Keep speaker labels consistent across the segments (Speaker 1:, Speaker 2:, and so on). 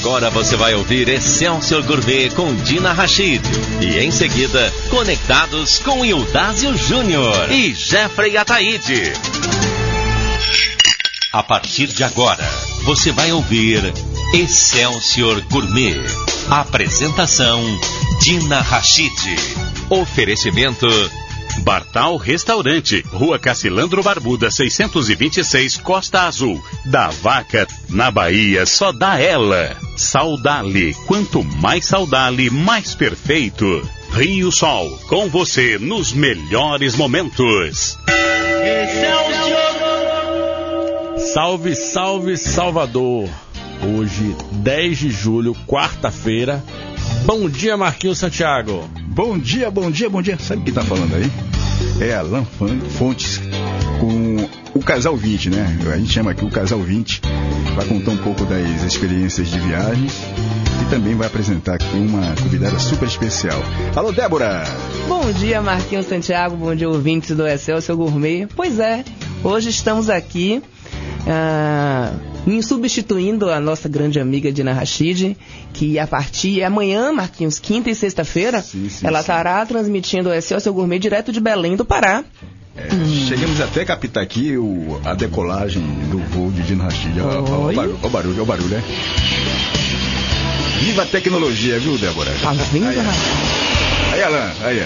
Speaker 1: Agora você vai ouvir Excelsior Gourmet com Dina Rachid. E em seguida, conectados com Ildásio Júnior e Jeffrey Ataíde. A partir de agora, você vai ouvir Excelsior Gourmet. Apresentação Dina Rachid. Oferecimento
Speaker 2: Bartal Restaurante, Rua Cacilandro Barbuda, 626, Costa Azul. Da vaca, na Bahia, só dá ela. Saudale, quanto mais saudale, mais perfeito. Rio Sol, com você nos melhores momentos.
Speaker 3: Salve, salve, Salvador. Hoje, 10 de julho, quarta-feira. Bom dia, Marquinhos Santiago.
Speaker 4: Bom dia, bom dia, bom dia. Sabe quem tá falando aí? É Alan Fontes com o Casal 20, né? A gente chama aqui o Casal 20 para contar um pouco das experiências de viagens e também vai apresentar aqui uma convidada super especial. Alô, Débora!
Speaker 5: Bom dia, Marquinhos Santiago, bom dia, ouvintes do Excel, seu gourmet. Pois é, hoje estamos aqui ah, me substituindo a nossa grande amiga Dina Rachid, que a partir amanhã, Marquinhos, quinta e sexta-feira, ela estará transmitindo o Excel, seu gourmet direto de Belém do Pará.
Speaker 4: É, hum. Chegamos até a captar aqui o, a decolagem do voo de Dina Rachid. Olha o barulho, o barulho, o barulho, né? Viva a tecnologia, viu, Débora?
Speaker 5: Tá vindo,
Speaker 4: aí, aí, Alan, aí,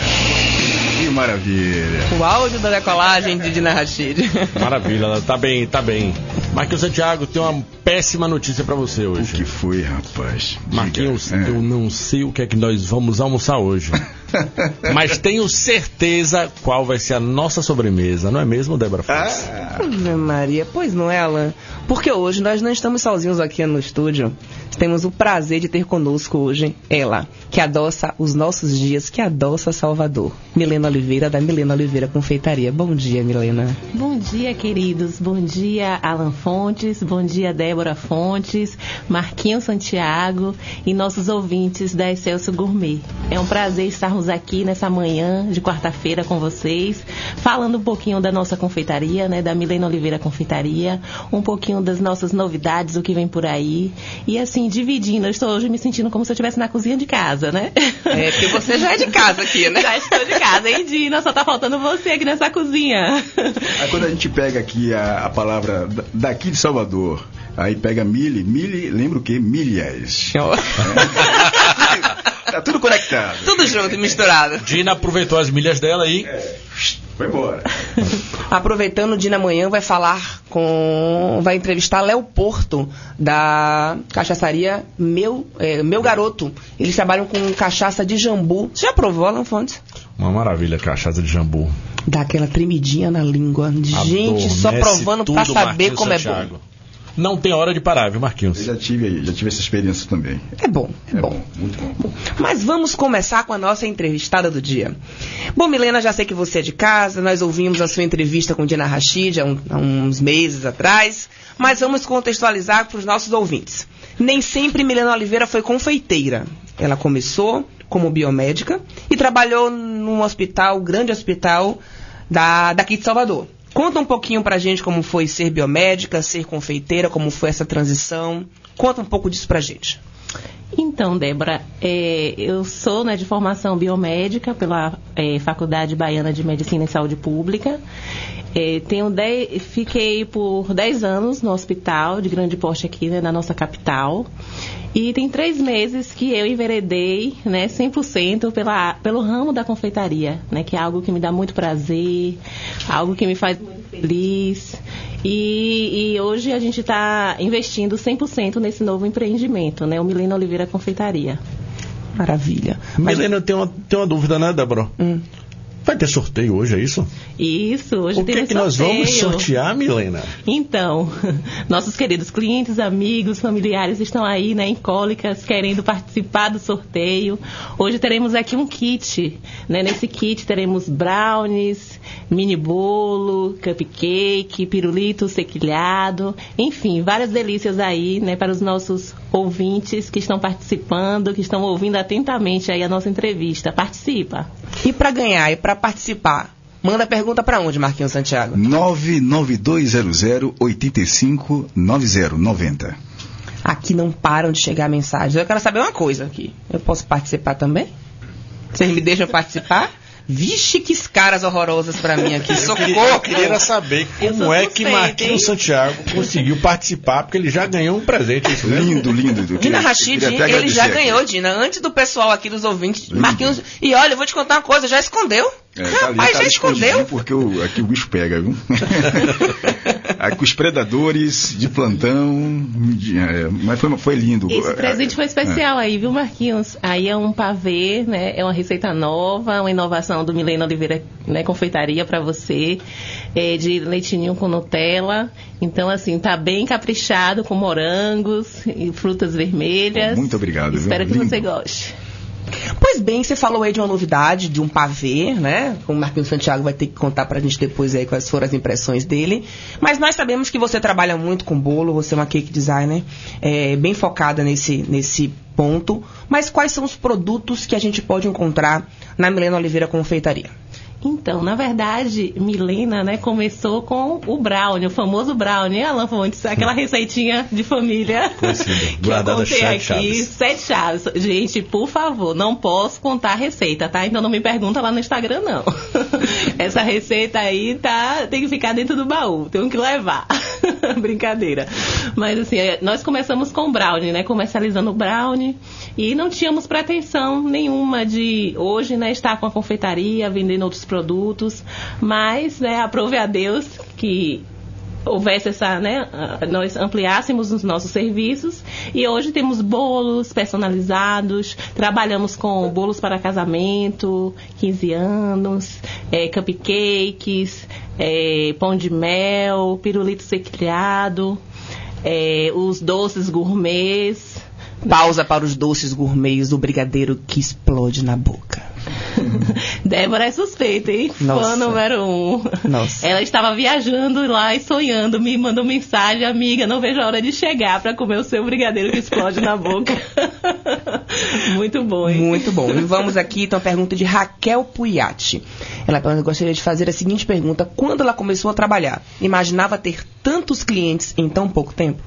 Speaker 4: que maravilha.
Speaker 5: O áudio da decolagem de Dina Rachid.
Speaker 3: Maravilha, tá bem, tá bem. Marquinhos Santiago, tem uma péssima notícia para você hoje.
Speaker 4: O que foi, rapaz?
Speaker 3: Marquinhos, é. eu não sei o que é que nós vamos almoçar hoje. Mas tenho certeza qual vai ser a nossa sobremesa, não é mesmo, Débora Fontes?
Speaker 5: Ah. Maria, pois não é, Alan? Porque hoje nós não estamos sozinhos aqui no estúdio. Temos o prazer de ter conosco hoje ela, que adoça os nossos dias, que adoça Salvador. Milena Oliveira, da Milena Oliveira Confeitaria. Bom dia, Milena.
Speaker 6: Bom dia, queridos. Bom dia, Alan Fontes. Bom dia, Débora Fontes, Marquinhos Santiago e nossos ouvintes da Excelso Gourmet. É um prazer estarmos aqui nessa manhã de quarta-feira com vocês, falando um pouquinho da nossa confeitaria, né, da Milena Oliveira Confeitaria, um pouquinho das nossas novidades, o que vem por aí. E assim, assim, dividindo. Eu estou hoje me sentindo como se eu estivesse na cozinha de casa, né?
Speaker 5: É, porque você já é de casa aqui, né?
Speaker 6: Já estou de casa, hein, Dina? Só tá faltando você aqui nessa cozinha.
Speaker 4: Aí quando a gente pega aqui a, a palavra daqui de Salvador, aí pega mili, mili, lembra o quê? Milhas. Oh. É. tá tudo conectado.
Speaker 5: Tudo junto e misturado.
Speaker 3: Dina aproveitou as milhas dela e...
Speaker 4: É. Foi embora.
Speaker 5: Aproveitando, o Dina amanhã vai falar com. vai entrevistar Léo Porto, da cachaçaria Meu, é, Meu Garoto. Eles trabalham com cachaça de jambu. Você já provou, Alan Fontes?
Speaker 3: Uma maravilha, cachaça de jambu.
Speaker 5: Dá aquela tremidinha na língua. Gente, só provando pra saber como Santiago. é bom.
Speaker 3: Não tem hora de parar, viu, Marquinhos?
Speaker 4: Eu já tive, já tive essa experiência também.
Speaker 5: É bom, é, é bom. bom.
Speaker 4: Muito bom.
Speaker 5: Mas vamos começar com a nossa entrevistada do dia. Bom, Milena, já sei que você é de casa, nós ouvimos a sua entrevista com Dina Rachid há, um, há uns meses atrás, mas vamos contextualizar para os nossos ouvintes. Nem sempre Milena Oliveira foi confeiteira. Ela começou como biomédica e trabalhou num hospital, grande hospital da, daqui de Salvador. Conta um pouquinho pra gente como foi ser biomédica, ser confeiteira, como foi essa transição. Conta um pouco disso pra gente.
Speaker 6: Então, Débora, é, eu sou né, de formação biomédica pela é, Faculdade Baiana de Medicina e Saúde Pública. É, tenho dez, fiquei por 10 anos no hospital de grande porte aqui né, na nossa capital. E tem três meses que eu enveredei, né, 100% pela, pelo ramo da confeitaria, né, que é algo que me dá muito prazer, algo que me faz muito feliz. E, e hoje a gente está investindo 100% nesse novo empreendimento, né, o Milena Oliveira Confeitaria.
Speaker 5: Maravilha.
Speaker 3: Milena, eu tenho uma, tenho uma dúvida, né, Débora? Hum. Vai ter sorteio hoje, é isso?
Speaker 6: Isso, hoje
Speaker 3: o
Speaker 6: tem
Speaker 3: que, que nós vamos sortear, Milena?
Speaker 6: Então, nossos queridos clientes, amigos, familiares estão aí, né, em cólicas, querendo participar do sorteio. Hoje teremos aqui um kit, né? Nesse kit teremos brownies, mini bolo, cupcake, pirulito sequilhado, enfim, várias delícias aí, né, para os nossos ouvintes que estão participando, que estão ouvindo atentamente aí a nossa entrevista. Participa!
Speaker 5: E para ganhar e para participar, manda pergunta para onde, Marquinhos Santiago?
Speaker 4: 99200 859090.
Speaker 5: Aqui não param de chegar mensagens. Eu quero saber uma coisa aqui. Eu posso participar também? Vocês me deixam participar? Vixe, que caras horrorosas pra mim aqui. Socorro!
Speaker 3: Eu queria saber como é que Marquinhos Santiago conseguiu participar, porque ele já ganhou um presente. Isso
Speaker 4: lindo, lindo.
Speaker 5: Dina Rachid, ele já ganhou, Dina. Antes do pessoal aqui dos ouvintes, lindo. Marquinhos. E olha, eu vou te contar uma coisa, já escondeu.
Speaker 4: É, tá ali, Rapaz, tá já escondeu. Porque o, aqui o bicho pega, viu? com os predadores de plantão. É, mas foi, foi lindo.
Speaker 6: Esse presente foi especial é. aí, viu, Marquinhos? Aí é um pavê, né? É uma receita nova, uma inovação do Milena Oliveira, né? Confeitaria para você, é, de leitinho com Nutella. Então, assim, tá bem caprichado com morangos e frutas vermelhas.
Speaker 4: Muito obrigado.
Speaker 6: Espero viu? que lindo. você goste.
Speaker 5: Pois bem, você falou aí de uma novidade, de um pavê, né? O Marquinhos Santiago vai ter que contar pra gente depois aí quais foram as impressões dele. Mas nós sabemos que você trabalha muito com bolo, você é uma cake designer, é, bem focada nesse, nesse ponto. Mas quais são os produtos que a gente pode encontrar na Milena Oliveira Confeitaria?
Speaker 6: Então, na verdade, Milena, né, começou com o brownie, o famoso brownie, Alan Fontes, aquela receitinha de família
Speaker 3: que eu contei aqui, chaves.
Speaker 6: sete chaves. Gente, por favor, não posso contar a receita, tá? Então não me pergunta lá no Instagram, não. Essa receita aí tá, tem que ficar dentro do baú, tenho que levar. Brincadeira. Mas assim, é, nós começamos com brownie, né, comercializando o brownie e não tínhamos pretensão nenhuma de hoje, né, estar com a confeitaria, vendendo outros produtos, mas né, aprove a Deus que houvesse essa, né, nós ampliássemos os nossos serviços e hoje temos bolos personalizados, trabalhamos com bolos para casamento, 15 anos, é, cupcakes, é, pão de mel, pirulito sequilhado, é, os doces gourmets.
Speaker 5: Pausa para os doces gourmets do brigadeiro que explode na boca.
Speaker 6: Débora é suspeita, hein?
Speaker 5: Nossa.
Speaker 6: Fã número um.
Speaker 5: Nossa.
Speaker 6: Ela estava viajando lá e sonhando, me mandou mensagem, amiga, não vejo a hora de chegar para comer o seu brigadeiro que explode na boca. Muito bom, hein?
Speaker 5: Muito bom. E vamos aqui, então, a pergunta de Raquel Puiati. Ela gostaria de fazer a seguinte pergunta: quando ela começou a trabalhar, imaginava ter tantos clientes em tão pouco tempo?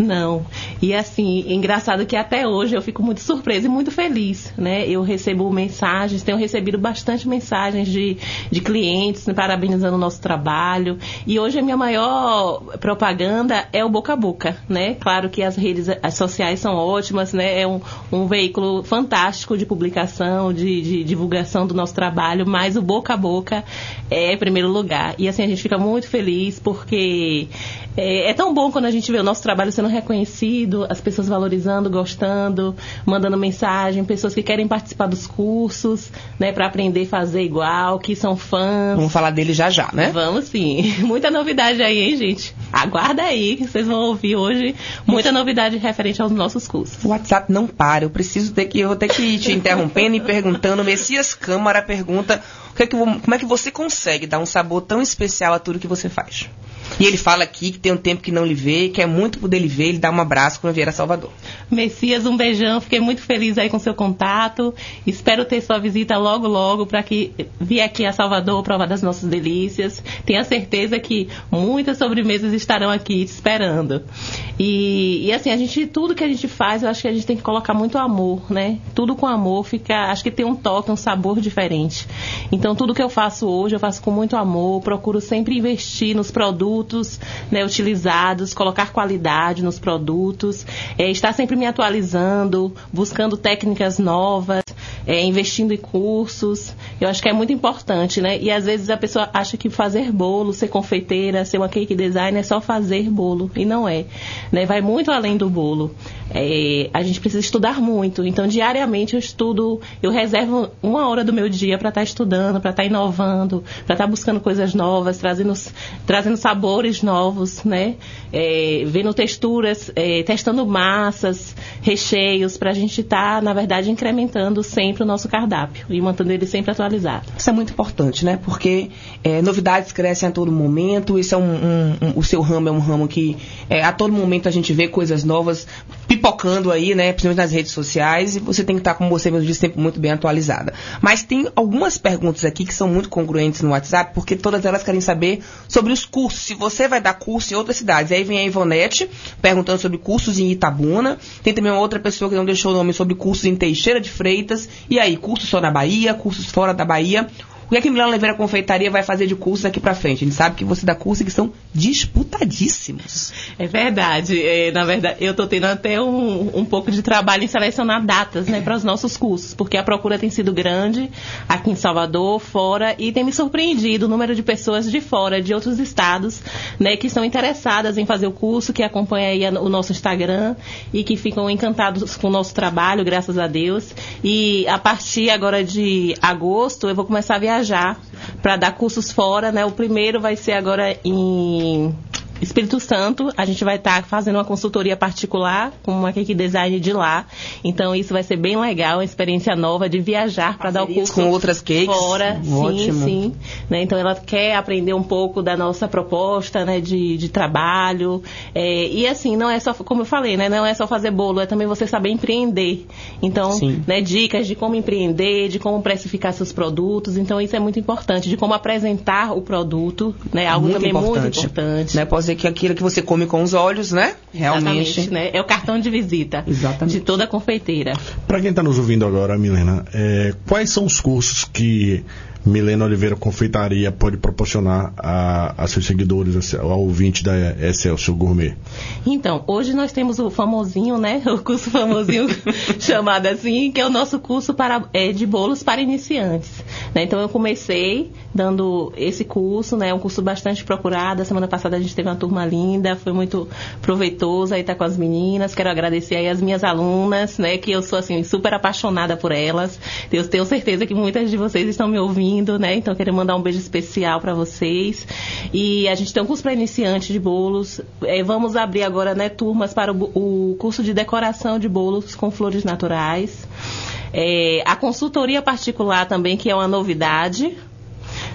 Speaker 6: Não. E assim, engraçado que até hoje eu fico muito surpresa e muito feliz, né? Eu recebo mensagens, tenho recebido bastante mensagens de, de clientes né, parabenizando o nosso trabalho. E hoje a minha maior propaganda é o boca a boca, né? Claro que as redes sociais são ótimas, né? É um, um veículo fantástico de publicação, de, de divulgação do nosso trabalho, mas o boca a boca é em primeiro lugar. E assim, a gente fica muito feliz porque é, é, tão bom quando a gente vê o nosso trabalho sendo reconhecido, as pessoas valorizando, gostando, mandando mensagem, pessoas que querem participar dos cursos, né, para aprender a fazer igual, que são fãs.
Speaker 5: Vamos falar dele já já, né?
Speaker 6: Vamos sim. Muita novidade aí, hein, gente? Aguarda aí, que vocês vão ouvir hoje muita novidade referente aos nossos cursos.
Speaker 5: O WhatsApp não para, eu preciso ter que, eu vou ter que ir te interrompendo e perguntando. Messias Câmara pergunta que é que, como é que você consegue dar um sabor tão especial a tudo que você faz? E ele fala aqui que tem um tempo que não lhe vê, que é muito poder lhe ver, ele dá um abraço quando vier a Salvador.
Speaker 6: Messias, um beijão, fiquei muito feliz aí com seu contato. Espero ter sua visita logo, logo, para que vier aqui a Salvador provar das nossas delícias. Tenha certeza que muitas sobremesas estarão aqui te esperando. E, e assim, a gente, tudo que a gente faz, eu acho que a gente tem que colocar muito amor, né? Tudo com amor fica, acho que tem um toque, um sabor diferente. Então, tudo que eu faço hoje, eu faço com muito amor, procuro sempre investir nos produtos produtos né, utilizados, colocar qualidade nos produtos, é, estar sempre me atualizando, buscando técnicas novas, é, investindo em cursos. Eu acho que é muito importante, né? E às vezes a pessoa acha que fazer bolo, ser confeiteira, ser uma cake designer é só fazer bolo. E não é. Né? Vai muito além do bolo. É, a gente precisa estudar muito. Então, diariamente eu estudo, eu reservo uma hora do meu dia para estar tá estudando, para estar tá inovando, para estar tá buscando coisas novas, trazendo, trazendo sabores novos, né? É, vendo texturas, é, testando massas, recheios, para a gente estar, tá, na verdade, incrementando sempre o nosso cardápio e mantendo ele sempre atualizado.
Speaker 5: Isso é muito importante, né? Porque é, novidades crescem a todo momento, isso é um, um, um, o seu ramo é um ramo que é, a todo momento a gente vê coisas novas pipocando aí, né? Principalmente nas redes sociais, e você tem que estar, como você mesmo disse, sempre muito bem atualizada. Mas tem algumas perguntas aqui que são muito congruentes no WhatsApp, porque todas elas querem saber sobre os cursos. Se você vai dar curso em outras cidades. Aí vem a Ivonete perguntando sobre cursos em Itabuna. Tem também uma outra pessoa que não deixou o nome sobre cursos em Teixeira de Freitas. E aí, cursos só na Bahia, cursos fora da Bahia. O que é que Milano Oliveira Confeitaria vai fazer de curso daqui para frente? A gente sabe que você dá cursos que são disputadíssimos.
Speaker 6: É verdade. É, na verdade, eu estou tendo até um, um pouco de trabalho em selecionar datas né, para os nossos cursos, porque a procura tem sido grande aqui em Salvador, fora, e tem me surpreendido o número de pessoas de fora, de outros estados, né, que estão interessadas em fazer o curso, que acompanham aí o nosso Instagram e que ficam encantados com o nosso trabalho, graças a Deus. E a partir agora de agosto, eu vou começar a viajar viajar para dar cursos fora, né? O primeiro vai ser agora em Espírito Santo, a gente vai estar tá fazendo uma consultoria particular com uma cake design de lá. Então isso vai ser bem legal, uma experiência nova de viajar para dar o curso
Speaker 5: com outras cakes.
Speaker 6: Fora, Ótimo. sim, sim. Né? Então ela quer aprender um pouco da nossa proposta, né, de, de trabalho. É, e assim, não é só, como eu falei, né, não é só fazer bolo, é também você saber empreender. Então, né, dicas de como empreender, de como precificar seus produtos. Então isso é muito importante, de como apresentar o produto, né, algo muito também importante. muito importante.
Speaker 5: Né, dizer que aquilo que você come com os olhos, né?
Speaker 6: Realmente. Né? É o cartão de visita Exatamente. de toda a confeiteira.
Speaker 3: Para quem está nos ouvindo agora, Milena, é, quais são os cursos que Milena Oliveira Confeitaria pode proporcionar a, a, seus seguidores, ao ouvinte da Excelsior Gourmet?
Speaker 6: Então, hoje nós temos o famosinho, né? O curso famosinho chamado assim, que é o nosso curso para, é, de bolos para iniciantes. Né? Então, eu comecei dando esse curso, né? Um curso bastante procurado. A semana passada a gente teve uma turma linda, foi muito proveitoso aí estar tá com as meninas. Quero agradecer aí as minhas alunas, né? Que eu sou assim super apaixonada por elas. Eu tenho certeza que muitas de vocês estão me ouvindo, né? Então quero mandar um beijo especial para vocês. E a gente tem um curso para iniciantes de bolos. É, vamos abrir agora, né, turmas para o, o curso de decoração de bolos com flores naturais. É, a consultoria particular também, que é uma novidade,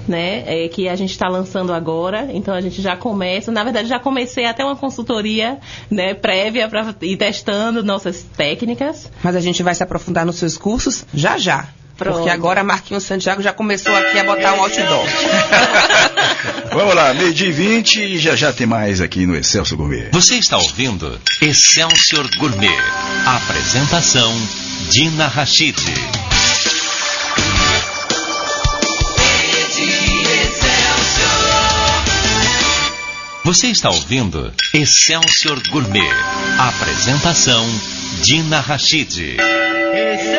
Speaker 6: né, é, que a gente está lançando agora. Então a gente já começa, na verdade já comecei até uma consultoria né, prévia para ir testando nossas técnicas.
Speaker 5: Mas a gente vai se aprofundar nos seus cursos já já. Pronto. Porque agora Marquinhos Santiago já começou aqui a botar um outdoor.
Speaker 4: Vamos lá, meio-dia e 20 e já já tem mais aqui no Excelsior Gourmet.
Speaker 1: Você está ouvindo Excelsior Gourmet. Apresentação Dina Rachid. Você está ouvindo Excelsior Gourmet. Apresentação Dina Rachid.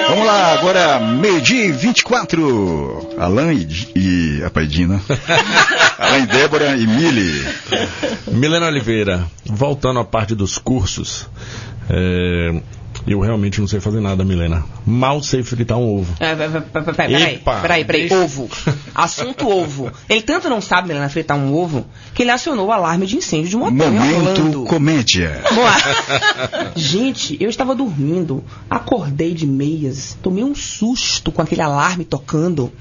Speaker 4: Vamos lá, agora meio-dia e 24. Alain e, e a Dina. Alain Débora e Mili.
Speaker 3: Milena Oliveira, voltando à parte dos cursos. É, eu realmente não sei fazer nada, Milena. Mal sei fritar um ovo.
Speaker 5: É, peraí, peraí, peraí. Ovo. Assunto ovo. Ele tanto não sabe, Milena, fritar um ovo, que ele acionou o alarme de incêndio de um
Speaker 4: hotel. Momento comédia.
Speaker 5: Gente, eu estava dormindo, acordei de meias, tomei um susto com aquele alarme tocando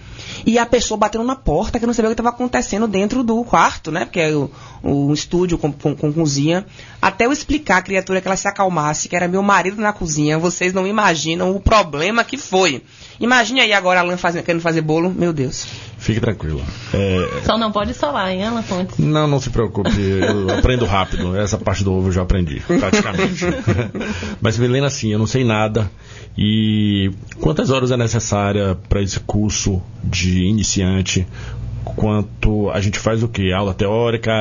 Speaker 5: e a pessoa batendo na porta, que não sabia o que estava acontecendo dentro do quarto, né? Porque é o, o estúdio com, com, com, cozinha. Até eu explicar à criatura que ela se acalmasse, que era meu marido na cozinha, vocês não imaginam o problema que foi. Imagine aí agora a Alan fazendo, querendo fazer bolo, meu Deus.
Speaker 3: Fique tranquilo.
Speaker 6: É... Só não pode solar, hein, Alan Fontes?
Speaker 3: Não, não se preocupe, eu aprendo rápido. Essa parte do ovo eu já aprendi, praticamente. Mas, Milena, assim, eu não sei nada. E quantas horas é necessária para esse curso de iniciante? Quanto a gente faz o que? Aula teórica,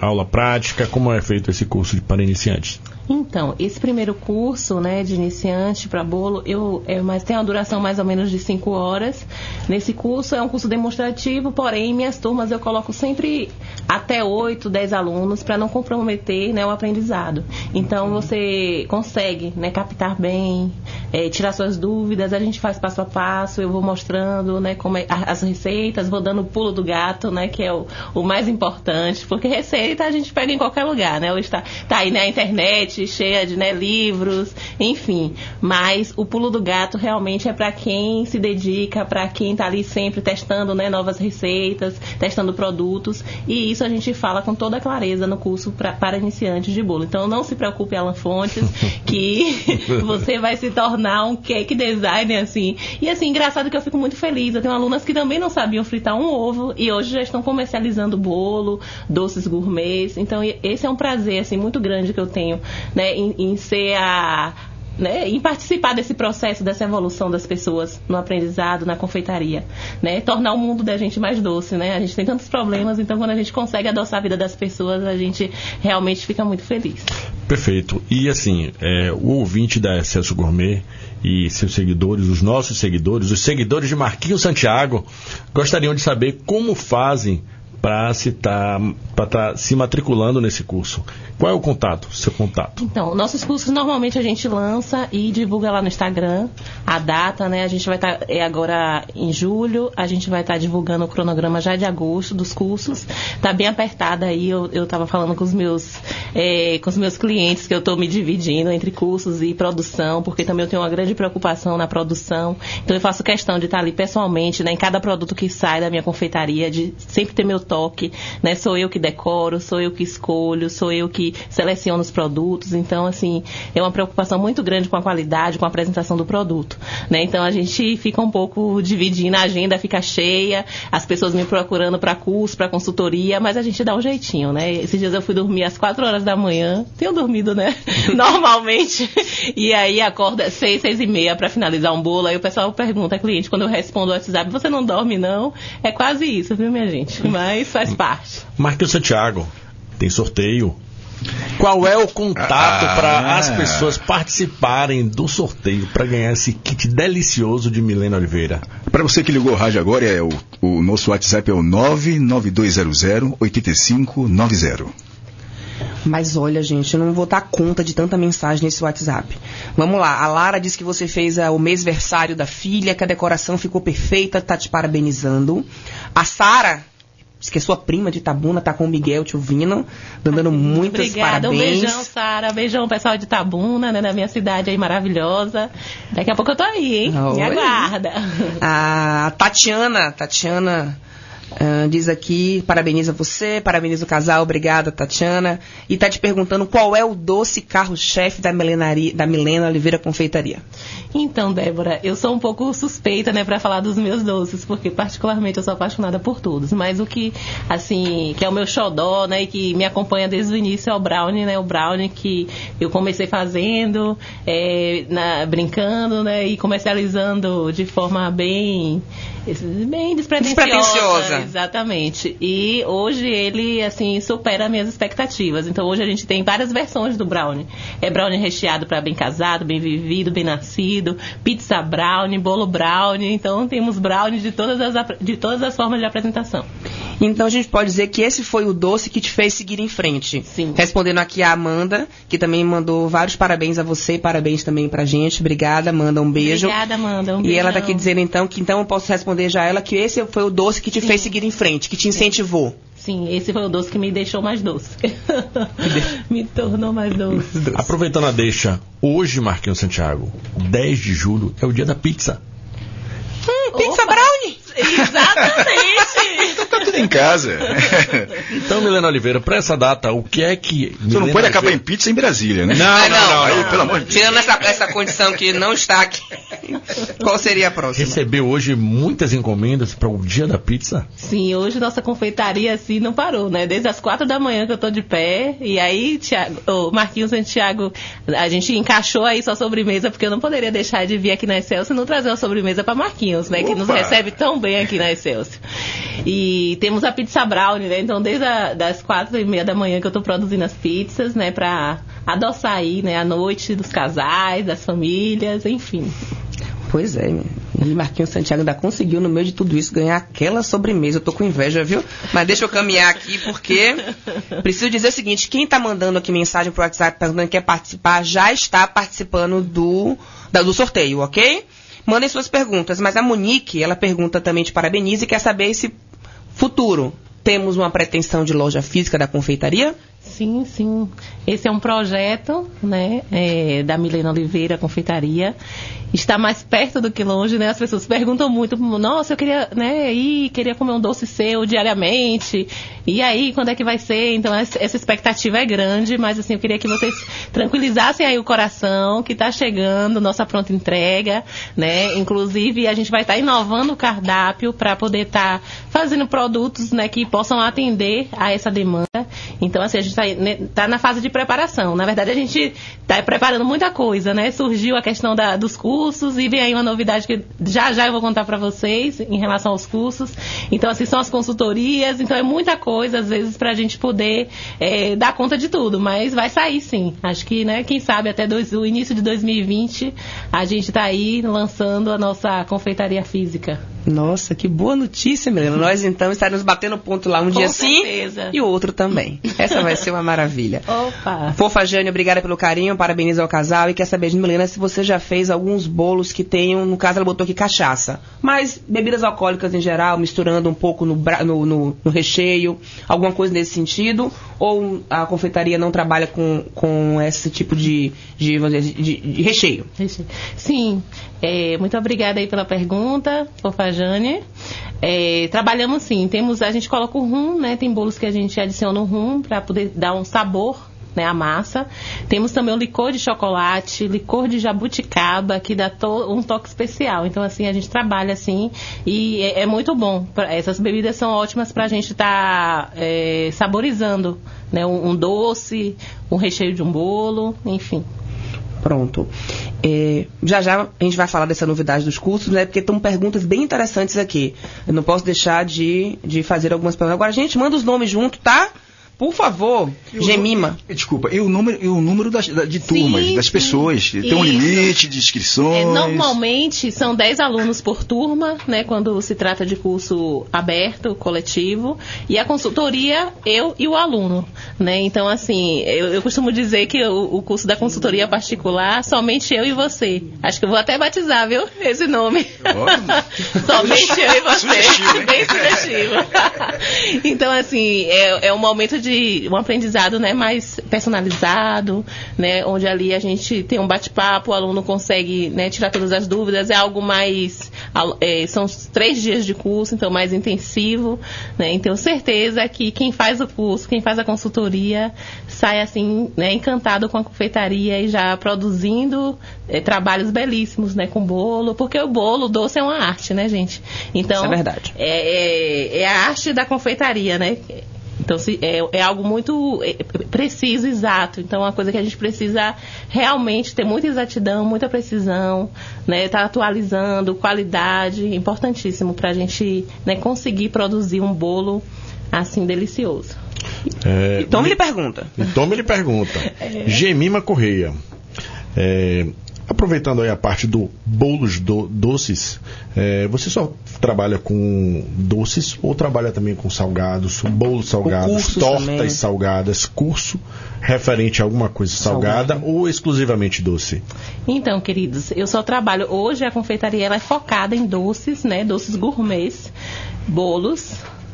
Speaker 3: aula prática? Como é feito esse curso para iniciantes?
Speaker 6: Então, esse primeiro curso, né, de iniciante para bolo, eu, é, mas tem uma duração mais ou menos de 5 horas. Nesse curso é um curso demonstrativo, porém, minhas turmas eu coloco sempre até 8, 10 alunos para não comprometer né, o aprendizado. Então, você consegue né, captar bem, é, tirar suas dúvidas, a gente faz passo a passo, eu vou mostrando né, como é, as receitas, vou dando o pulo do gato, né, que é o, o mais importante, porque receita a gente pega em qualquer lugar, né? Hoje está tá aí na internet, internet, cheia de né, livros, enfim. Mas o pulo do gato realmente é para quem se dedica, para quem está ali sempre testando né, novas receitas, testando produtos. E isso a gente fala com toda clareza no curso pra, para iniciantes de bolo. Então não se preocupe, Alan Fontes, que você vai se tornar um cake designer assim. E assim, engraçado que eu fico muito feliz. Eu tenho alunas que também não sabiam fritar um ovo e hoje já estão comercializando bolo, doces gourmets. Então esse é um prazer assim muito grande que eu tenho, né, em, em ser a né, em participar desse processo, dessa evolução das pessoas no aprendizado, na confeitaria, né, tornar o mundo da gente mais doce, né, a gente tem tantos problemas, então quando a gente consegue adoçar a vida das pessoas, a gente realmente fica muito feliz.
Speaker 3: Perfeito. E assim, é, o ouvinte da Excesso Gourmet e seus seguidores, os nossos seguidores, os seguidores de Marquinhos Santiago, gostariam de saber como fazem para se, tá, tá se matriculando nesse curso. Qual é o contato, seu contato?
Speaker 6: Então, nossos cursos normalmente a gente lança e divulga lá no Instagram a data, né? A gente vai estar tá, é agora em julho, a gente vai estar tá divulgando o cronograma já de agosto dos cursos. Tá bem apertada aí, eu, eu tava falando com os meus é, com os meus clientes que eu estou me dividindo entre cursos e produção, porque também eu tenho uma grande preocupação na produção. Então eu faço questão de estar tá ali pessoalmente, né, em cada produto que sai da minha confeitaria, de sempre ter meu toque, né? Sou eu que decoro, sou eu que escolho, sou eu que seleciono os produtos. Então, assim, é uma preocupação muito grande com a qualidade, com a apresentação do produto. Né? Então, a gente fica um pouco dividindo, a agenda fica cheia, as pessoas me procurando para curso, para consultoria, mas a gente dá um jeitinho, né? Esses dias eu fui dormir às 4 horas da manhã, tenho dormido, né? Normalmente. E aí acorda às 6, 6 e meia para finalizar um bolo. Aí o pessoal pergunta, cliente, quando eu respondo o WhatsApp, você não dorme, não? É quase isso, viu, minha gente? Mas faz parte.
Speaker 3: Marquinhos Santiago, tem sorteio qual é o contato ah, para as pessoas participarem do sorteio para ganhar esse kit delicioso de Milena Oliveira?
Speaker 4: Para você que ligou o rádio agora, é o, o nosso WhatsApp é o 99200 8590.
Speaker 5: Mas olha, gente, eu não vou dar conta de tanta mensagem nesse WhatsApp. Vamos lá, a Lara disse que você fez uh, o mêsversário da filha, que a decoração ficou perfeita, tá te parabenizando. A Sara Diz que sua prima de Tabuna, tá com o Miguel te ouvindo, dando muitas
Speaker 6: Obrigada,
Speaker 5: parabéns.
Speaker 6: um beijão, Sara. Beijão, pessoal de Tabuna, né, na minha cidade aí maravilhosa. Daqui a pouco eu tô aí, hein? Oi. Me aguarda.
Speaker 5: A Tatiana, Tatiana Uh, diz aqui, parabeniza você, parabeniza o casal, obrigada, Tatiana. E tá te perguntando qual é o doce carro-chefe da, da Milena Oliveira Confeitaria.
Speaker 6: Então, Débora, eu sou um pouco suspeita, né, para falar dos meus doces, porque particularmente eu sou apaixonada por todos. Mas o que, assim, que é o meu xodó, né, e que me acompanha desde o início é o brownie, né, o brownie que eu comecei fazendo, é, na, brincando, né, e comercializando de forma bem bem despretensiosa, despretensiosa. Exatamente. E hoje ele, assim, supera minhas expectativas. Então hoje a gente tem várias versões do brownie. É brownie recheado para bem casado, bem vivido, bem nascido, pizza brownie, bolo brownie. Então temos brownie de todas as, de todas as formas de apresentação.
Speaker 5: Então a gente pode dizer que esse foi o doce que te fez seguir em frente.
Speaker 6: Sim.
Speaker 5: Respondendo aqui a Amanda, que também mandou vários parabéns a você, parabéns também pra gente. Obrigada, Amanda, um beijo.
Speaker 6: Obrigada, Amanda, um
Speaker 5: E ela tá aqui dizendo então que então eu posso responder já a ela que esse foi o doce que te Sim. fez seguir em frente, que te incentivou.
Speaker 6: Sim, esse foi o doce que me deixou mais doce. me tornou mais doce.
Speaker 3: Aproveitando a deixa, hoje, Marquinhos Santiago, 10 de julho, é o dia da pizza.
Speaker 5: Hum, pizza Opa. brownie!
Speaker 6: Exatamente!
Speaker 4: Em casa.
Speaker 3: então, Milena Oliveira, para essa data, o que é que.
Speaker 4: Você não pode acabar em pizza em Brasília, né?
Speaker 5: Não, não, não. não, Aí, pelo amor de Deus. Tirando essa, essa condição que não está aqui, qual seria a próxima?
Speaker 3: Recebeu hoje muitas encomendas para o dia da pizza?
Speaker 6: Sim, hoje nossa confeitaria assim não parou, né? Desde as quatro da manhã que eu tô de pé. E aí, Thiago, oh, Marquinhos Santiago, a gente encaixou aí sua sobremesa, porque eu não poderia deixar de vir aqui na Excelsior e não trazer uma sobremesa para Marquinhos, né? Opa. Que nos recebe tão bem aqui na Excelsior. E temos a pizza brownie, né? Então, desde a, das quatro e meia da manhã que eu estou produzindo as pizzas, né? Para adoçar aí, né? A noite dos casais, das famílias, enfim.
Speaker 5: Pois é, e Marquinhos Santiago ainda conseguiu, no meio de tudo isso, ganhar aquela sobremesa. Eu tô com inveja, viu? Mas deixa eu caminhar aqui, porque preciso dizer o seguinte: quem tá mandando aqui mensagem pro WhatsApp perguntando que quer participar, já está participando do, do sorteio, ok? Mandem suas perguntas. Mas a Monique, ela pergunta também te parabeniza e quer saber se futuro temos uma pretensão de loja física da confeitaria?
Speaker 6: Sim, sim. Esse é um projeto, né, é, da Milena Oliveira Confeitaria. Está mais perto do que longe, né? As pessoas perguntam muito, nossa, eu queria, né, ir, queria comer um doce seu diariamente. E aí, quando é que vai ser? Então, essa expectativa é grande, mas assim, eu queria que vocês tranquilizassem aí o coração, que está chegando nossa pronta entrega, né? Inclusive, a gente vai estar tá inovando o cardápio para poder estar tá fazendo produtos, né, que possam atender a essa demanda. Então, assim, a gente está né, tá na fase de preparação. Na verdade, a gente está preparando muita coisa, né? Surgiu a questão da, dos cursos e vem aí uma novidade que já já eu vou contar para vocês em relação aos cursos. Então, assim, são as consultorias. Então, é muita coisa, às vezes, para a gente poder é, dar conta de tudo. Mas vai sair sim. Acho que, né, quem sabe até dois, o início de 2020 a gente está aí lançando a nossa confeitaria física.
Speaker 5: Nossa, que boa notícia, Milena. Nós então estaremos batendo ponto lá um
Speaker 6: Com
Speaker 5: dia
Speaker 6: certeza.
Speaker 5: sim e o outro também. Essa vai ser uma maravilha.
Speaker 6: Opa!
Speaker 5: Fofa Jane, obrigada pelo carinho, parabeniza ao casal e quer saber de Milena se você já fez alguns bolos que tenham, no caso ela botou aqui cachaça, mas bebidas alcoólicas em geral, misturando um pouco no, no, no, no recheio, alguma coisa nesse sentido, ou a confeitaria não trabalha com, com esse tipo de, de, de, de recheio?
Speaker 6: Sim, é, muito obrigada aí pela pergunta, Fofajane. É, trabalhamos sim, temos, a gente coloca o rum, né? Tem bolos que a gente adiciona o rum para poder dar um sabor né, a massa. Temos também o licor de chocolate, licor de jabuticaba, que dá to um toque especial. Então, assim, a gente trabalha assim e é, é muito bom. Essas bebidas são ótimas para a gente estar tá, é, saborizando né, um, um doce, um recheio de um bolo, enfim.
Speaker 5: Pronto. É, já já a gente vai falar dessa novidade dos cursos, né? Porque estão perguntas bem interessantes aqui. Eu não posso deixar de, de fazer algumas perguntas. Agora, gente, manda os nomes junto, tá? Por favor, Gemima.
Speaker 4: Desculpa, e o número, e o número das, de turmas, sim, das pessoas? Sim. Tem um limite de inscrições? É,
Speaker 6: normalmente são 10 alunos por turma, né, quando se trata de curso aberto, coletivo. E a consultoria, eu e o aluno. Né? Então, assim, eu, eu costumo dizer que o, o, curso da consultoria particular, somente eu e você. Acho que eu vou até batizar, viu? Esse nome. somente eu e você. Sugestivo, Bem sugestivo. então, assim, é, é um momento de de um aprendizado né, mais personalizado, né, onde ali a gente tem um bate-papo, o aluno consegue né, tirar todas as dúvidas, é algo mais. É, são três dias de curso, então mais intensivo. Né, então, certeza que quem faz o curso, quem faz a consultoria, sai assim, né, encantado com a confeitaria e já produzindo é, trabalhos belíssimos, né, com bolo, porque o bolo, o doce é uma arte, né, gente? Então,
Speaker 5: Isso é verdade.
Speaker 6: É, é, é a arte da confeitaria, né? Então, se, é, é, algo muito é, preciso, exato. Então, é uma coisa que a gente precisa realmente ter muita exatidão, muita precisão, né? Estar tá atualizando, qualidade, importantíssimo para a gente né, conseguir produzir um bolo assim delicioso.
Speaker 3: É,
Speaker 5: e tome-lhe pergunta.
Speaker 3: E tome-lhe pergunta. É. Gemima Correia. É, Aproveitando aí a parte do bolos do, doces, é, você só trabalha com doces ou trabalha também com salgados, bolos salgados, tortas também. salgadas, curso referente a alguma coisa salgada Salgado. ou exclusivamente doce?
Speaker 6: Então, queridos, eu só trabalho hoje a confeitaria ela é focada em doces, né, doces gourmets, bolos,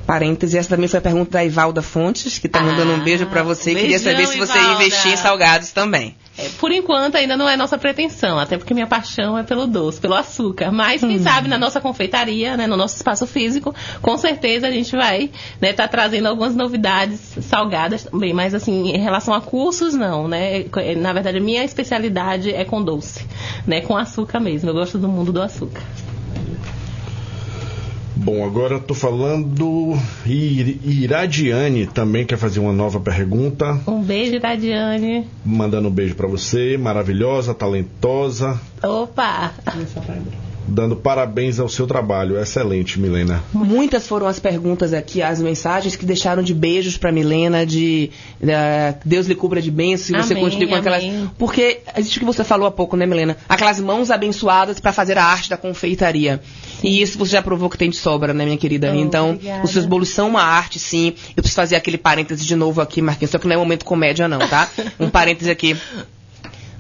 Speaker 5: parêntese, essa também foi a pergunta da Ivalda Fontes, que está mandando um beijo para você. Beijão, Queria saber se você ia investir em salgados também.
Speaker 6: É, por enquanto ainda não é nossa pretensão, até porque minha paixão é pelo doce, pelo açúcar. Mas quem hum. sabe na nossa confeitaria, né, no nosso espaço físico, com certeza a gente vai estar né, tá trazendo algumas novidades salgadas também. Mas assim, em relação a cursos, não, né? Na verdade, a minha especialidade é com doce, né? Com açúcar mesmo. Eu gosto do mundo do açúcar.
Speaker 3: Bom, agora estou falando. Iradiane também quer fazer uma nova pergunta.
Speaker 6: Um beijo, Iradiane.
Speaker 3: Mandando um beijo para você, maravilhosa, talentosa.
Speaker 6: Opa!
Speaker 3: Dando parabéns ao seu trabalho. Excelente, Milena.
Speaker 5: Muitas foram as perguntas aqui, as mensagens que deixaram de beijos para Milena, de uh, Deus lhe cubra de bênçãos, e você continue com aquelas. Amém. Porque existe o que você falou há pouco, né, Milena? Aquelas mãos abençoadas para fazer a arte da confeitaria. Sim. E isso você já provou que tem de sobra, né, minha querida? Oh, então, obrigada. os seus bolos são uma arte, sim. Eu preciso fazer aquele parêntese de novo aqui, Marquinhos, só que não é momento comédia, não, tá? Um parêntese aqui.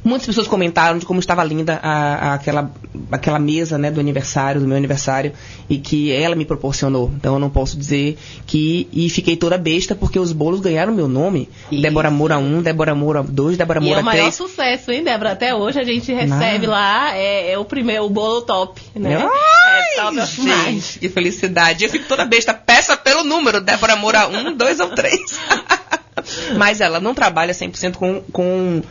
Speaker 5: Muitas pessoas comentaram de como estava linda a, a, aquela aquela mesa né, do aniversário, do meu aniversário, e que ela me proporcionou. Então eu não posso dizer que. E fiquei toda besta porque os bolos ganharam meu nome.
Speaker 6: Isso.
Speaker 5: Débora Moura 1, Débora Moura 2, Débora
Speaker 6: E é
Speaker 5: Moura
Speaker 6: o maior
Speaker 5: 3.
Speaker 6: sucesso, hein, Débora? Até hoje a gente recebe
Speaker 5: Ah.
Speaker 6: lá, é, é o primeiro, o bolo top, né?
Speaker 5: Ai,
Speaker 6: é
Speaker 5: gente, que felicidade. Eu fico toda besta. Peça pelo número, Débora Moura 1, 2 ou 3. Mas ela não trabalha 100% com, com,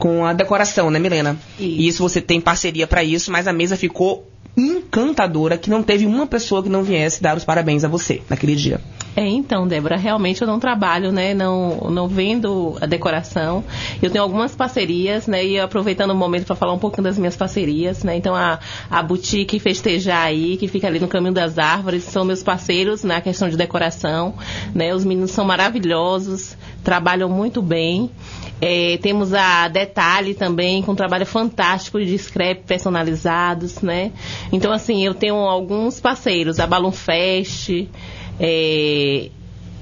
Speaker 5: com a decoração, né, Milena?
Speaker 6: Isso.
Speaker 5: E isso você tem parceria pra isso, mas a mesa ficou encantadora, que não teve uma pessoa que não viesse dar os parabéns a você naquele dia.
Speaker 6: É, então, Débora, realmente eu não trabalho, né? Não, não vendo a decoração. Eu tenho algumas parcerias, né? E aproveitando o momento para falar um pouquinho das minhas parcerias, né? Então, a, a boutique Festejar aí, que fica ali no Caminho das Árvores, são meus parceiros na questão de decoração, né? Os meninos são maravilhosos, trabalham muito bem. É, temos a Detalhe também, com um trabalho fantástico de scrap personalizados, né? Então, assim, eu tenho alguns parceiros, a Balloon Fest, é,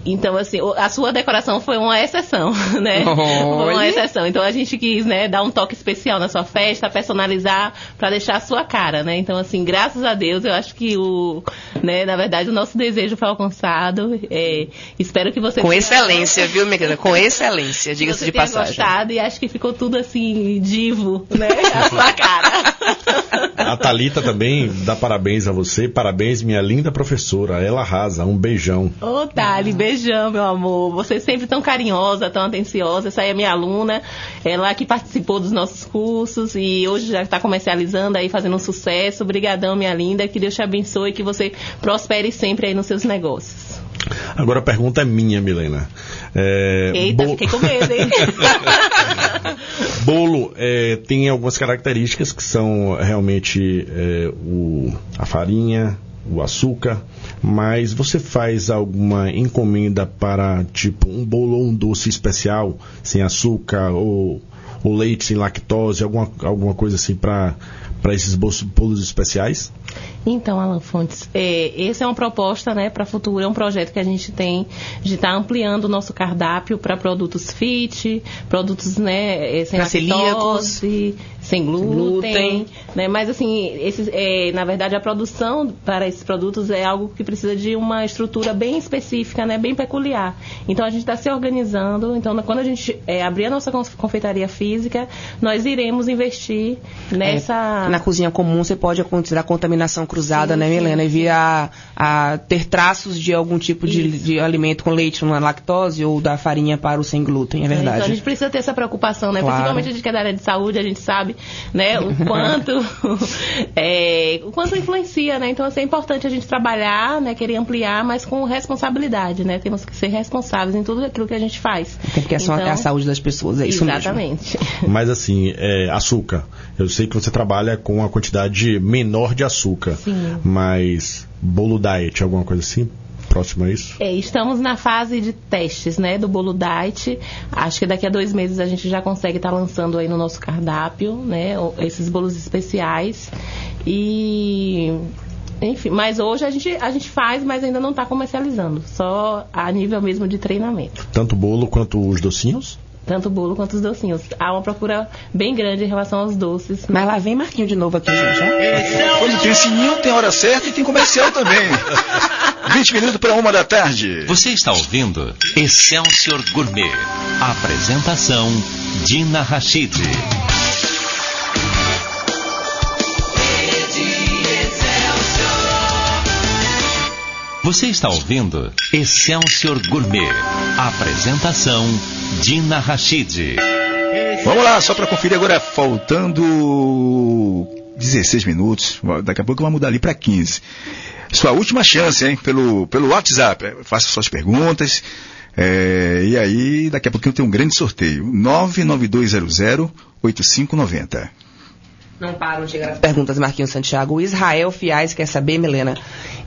Speaker 6: então, assim, a sua decoração foi uma exceção, né? Foi uma exceção. Então, a gente quis, né, dar um toque especial na sua festa, personalizar para deixar a sua cara, né? Então, assim, graças a Deus, eu acho que o, né, na verdade, o nosso desejo foi alcançado. É, espero que você
Speaker 5: Com
Speaker 6: tenha-
Speaker 5: excelência, viu, minha querida? Com excelência, diga-se de passagem.
Speaker 6: gostado e acho que ficou tudo assim, divo, né? A sua cara.
Speaker 3: A Thalita também dá parabéns a você. Parabéns, minha linda professora. Ela arrasa. Um beijão.
Speaker 6: Ô, Thali, beijão, meu amor. Você é sempre tão carinhosa, tão atenciosa. Essa aí é minha aluna, ela que participou dos nossos cursos e hoje já está comercializando aí, fazendo um sucesso. Obrigadão, minha linda. Que Deus te abençoe e que você prospere sempre aí nos seus negócios.
Speaker 3: Agora a pergunta é minha, Milena. É,
Speaker 6: Eita,
Speaker 3: bo-
Speaker 6: fiquei com medo, hein?
Speaker 3: Bolo é, tem algumas características que são realmente é, o, a farinha, o açúcar, mas você faz alguma encomenda para tipo um bolo ou um doce especial sem açúcar ou, ou leite sem lactose, alguma, alguma coisa assim para para esses bolos, bolos especiais?
Speaker 6: Então, Alan Fontes, é, essa é uma proposta né, para futuro, é um projeto que a gente tem de estar ampliando o nosso cardápio para produtos fit, produtos né, é, sem
Speaker 5: Pra celíacos.
Speaker 6: Sem glúten,
Speaker 5: glúten.
Speaker 6: né, mas assim, esses, é, na verdade a produção para esses produtos é algo que precisa de uma estrutura bem específica, né, bem peculiar. Então a gente está se organizando, então quando a gente é, abrir a nossa conf- confeitaria física, nós iremos investir nessa...
Speaker 5: É, na cozinha comum você pode acontecer a contaminação cruzada,
Speaker 6: Sim,
Speaker 5: né, Milena? E vir a, a ter traços de algum tipo de, de alimento com leite, é lactose, ou da farinha para o sem glúten, é
Speaker 6: Então a
Speaker 5: verdade.
Speaker 6: gente precisa ter essa preocupação, né?
Speaker 5: Claro.
Speaker 6: Principalmente a gente que é da área de saúde, a gente sabe, né, o quanto é, o quanto influencia, né? Então assim, é importante a gente trabalhar, né, querer ampliar, mas com responsabilidade, né? Temos que ser responsáveis em tudo aquilo que a gente faz.
Speaker 5: Até porque é só
Speaker 6: Então,
Speaker 5: a saúde das pessoas, é isso mesmo.
Speaker 6: Exatamente.
Speaker 3: Mas assim, é, açúcar. Eu sei que você trabalha com uma quantidade menor de açúcar.
Speaker 6: Sim.
Speaker 3: Mas bolo diet, alguma coisa assim? Próximo a isso?
Speaker 6: É, estamos na fase de testes, né, do bolo diet. Acho que daqui a dois meses a gente já consegue estar lançando aí no nosso cardápio, né, esses bolos especiais. E enfim, mas hoje a gente, a gente faz, mas ainda não está comercializando, só a nível mesmo de treinamento.
Speaker 3: Tanto o bolo quanto os docinhos?
Speaker 6: Tanto o bolo quanto os docinhos. Há uma procura bem grande em relação aos doces.
Speaker 5: Mas lá vem Marquinho de novo aqui, gente.
Speaker 4: Quando tem sininho, tem hora certa e tem comercial também. 20 minutos para uma da tarde.
Speaker 1: Você está ouvindo Excelsior Gourmet. Apresentação Dina Rachid. Você está ouvindo Excelsior Gourmet. Apresentação Dina Rachid.
Speaker 4: Vamos lá, só para conferir agora, faltando 16 minutos. Daqui a pouco vai mudar ali para 15. Sua última chance, hein? Pelo, pelo WhatsApp. É, Faça suas perguntas. é, e aí, daqui a pouquinho tem um grande sorteio. 99200-8590.
Speaker 5: Não param de chegar as perguntas, Marquinhos Santiago. O Israel Fiais quer saber, Milena,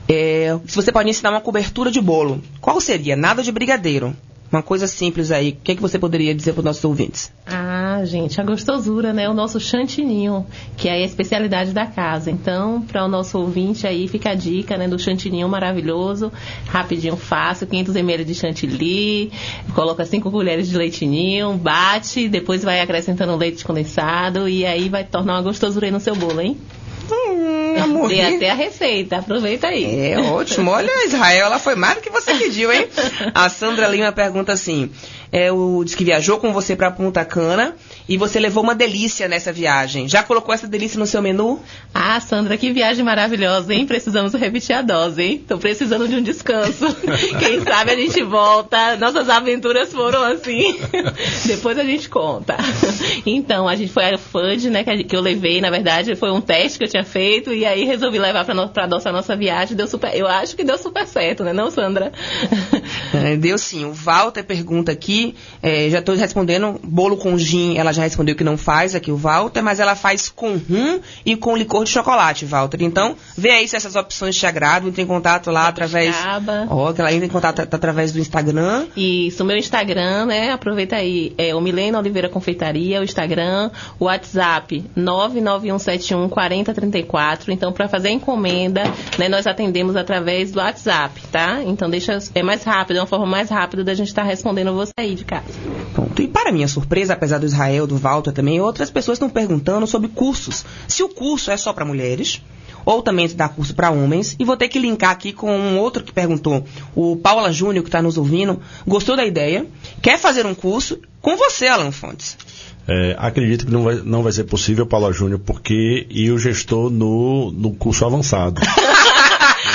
Speaker 5: é, se você pode ensinar uma cobertura de bolo. Qual seria? Nada de brigadeiro. Uma coisa simples aí. O que, é que você poderia dizer para os nossos ouvintes?
Speaker 6: Ah, gente, a gostosura, né? O nosso chantininho, que é a especialidade da casa. Então, para o nosso ouvinte aí, fica a dica, né? Do chantininho maravilhoso, rapidinho, fácil, 500 ml de chantilly, coloca 5 colheres de leitinho, bate, depois vai acrescentando leite condensado e aí vai tornar uma gostosura aí no seu bolo, hein?
Speaker 5: Morri.
Speaker 6: Dei até a receita, aproveita aí.
Speaker 5: É ótimo. Olha, Israel, ela foi mais do que você pediu, hein? A Sandra Lima pergunta assim: é, o, diz que viajou com você para Punta Cana e você levou uma delícia nessa viagem. Já colocou essa delícia no seu menu?
Speaker 6: Ah, Sandra, que viagem maravilhosa, hein? Precisamos repetir a dose, hein? Tô precisando de um descanso. Quem sabe a gente volta. Nossas aventuras foram assim. Depois a gente conta. Então, a gente foi a FUD, né? Que, que, eu levei, na verdade, foi um teste que eu tinha feito e aí resolvi levar para no, nossa, nossa viagem. Deu super, eu acho que deu super certo, né, não, Sandra?
Speaker 5: É, deu sim. O Walter pergunta aqui é, já estou respondendo, bolo com gin, ela já respondeu que não faz aqui o Walter, mas ela faz com rum e com licor de chocolate, Walter. Então, vê aí se essas opções te agradam, entre em contato lá através. Ó, que ela entra em contato através do Instagram.
Speaker 6: Isso, o meu Instagram, né? Aproveita aí, é o Milena Oliveira Confeitaria, o Instagram, o WhatsApp 99171 4034. Então, para fazer a encomenda, né, nós atendemos através do WhatsApp, tá? Então, deixa é mais rápido, é uma forma mais rápida da gente estar tá respondendo você aí de casa.
Speaker 5: Pronto. E para minha surpresa, apesar do Israel, do Walter também, outras pessoas estão perguntando sobre cursos. Se o curso é só para mulheres, ou também dá curso para homens. E vou ter que linkar aqui com um outro que perguntou, o Paula Júnior, que está nos ouvindo, gostou da ideia, quer fazer um curso com você, Alan Fontes.
Speaker 3: É, acredito que não vai, não vai ser possível, Paula Júnior, porque eu já estou no, no curso avançado.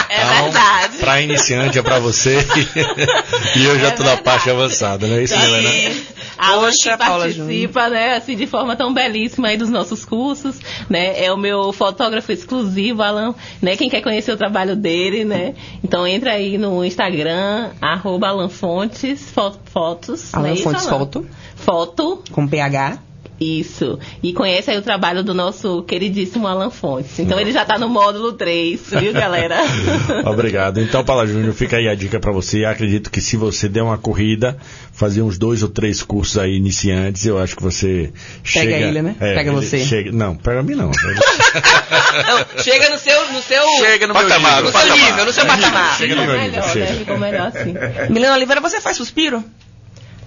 Speaker 6: É então, verdade.
Speaker 3: Para iniciante é para você e eu já estou é na parte avançada, não é isso, Helena?
Speaker 6: A Alan que participa, né, assim, de forma tão belíssima aí dos nossos cursos, né? É o meu fotógrafo exclusivo, Alan, né? Quem quer conhecer o trabalho dele, né? Então entra aí no Instagram, arroba Alan Fontes, fotos.
Speaker 5: Alan
Speaker 6: né?
Speaker 5: Fontes Foto.
Speaker 6: Foto.
Speaker 5: Com PH.
Speaker 6: Isso. E conhece aí o trabalho do nosso queridíssimo Alan Fontes. Então ele já está no módulo 3, viu, galera?
Speaker 3: Obrigado. Então, Paula Júnior, fica aí a dica para você. Acredito que se você der uma corrida, fazer uns dois ou três cursos aí iniciantes, eu acho que você chega...
Speaker 5: Pega ele, né?
Speaker 3: É,
Speaker 5: pega você.
Speaker 3: Chega, não, pega mim não.
Speaker 5: não. Chega no seu... No seu
Speaker 4: chega no patamar,
Speaker 5: meu nível. No seu nível, no seu patamar.
Speaker 3: Chega no meu nível,
Speaker 6: melhor,
Speaker 3: chega.
Speaker 6: Né? Ficou melhor assim.
Speaker 5: Milena Oliveira, você faz suspiro?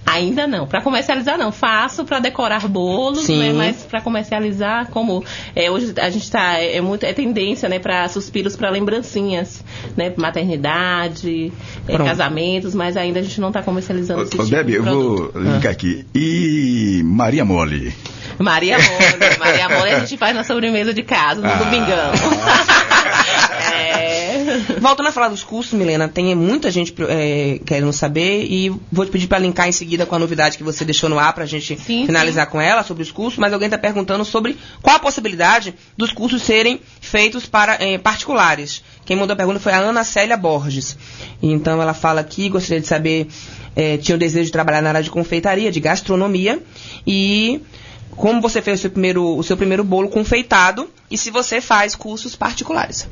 Speaker 6: Ainda não. Para comercializar não. Faço para decorar bolos, né? Mas para comercializar, como é, hoje a gente está é muito é tendência, né, para suspiros para lembrancinhas, né, maternidade, é, casamentos, mas ainda a gente não está comercializando esse
Speaker 4: Ô,
Speaker 6: tipo
Speaker 4: Debbie,
Speaker 6: de
Speaker 4: eu vou linkar aqui. E Maria Mole?
Speaker 6: Maria Mole, Maria Mole a gente faz na sobremesa de casa, no
Speaker 4: Ah.
Speaker 6: domingão.
Speaker 5: Voltando a falar dos cursos, Milena, tem muita gente é, querendo saber e vou te pedir para linkar em seguida com a novidade que você deixou no ar para a gente
Speaker 6: Sim,
Speaker 5: finalizar com ela sobre os cursos, mas alguém está perguntando sobre qual a possibilidade dos cursos serem feitos para é, particulares. Quem mandou a pergunta foi a Ana Célia Borges. Então ela fala aqui, gostaria de saber, é, tinha o desejo de trabalhar na área de confeitaria, de gastronomia e como você fez o seu primeiro, o seu primeiro bolo confeitado e se você faz cursos particulares.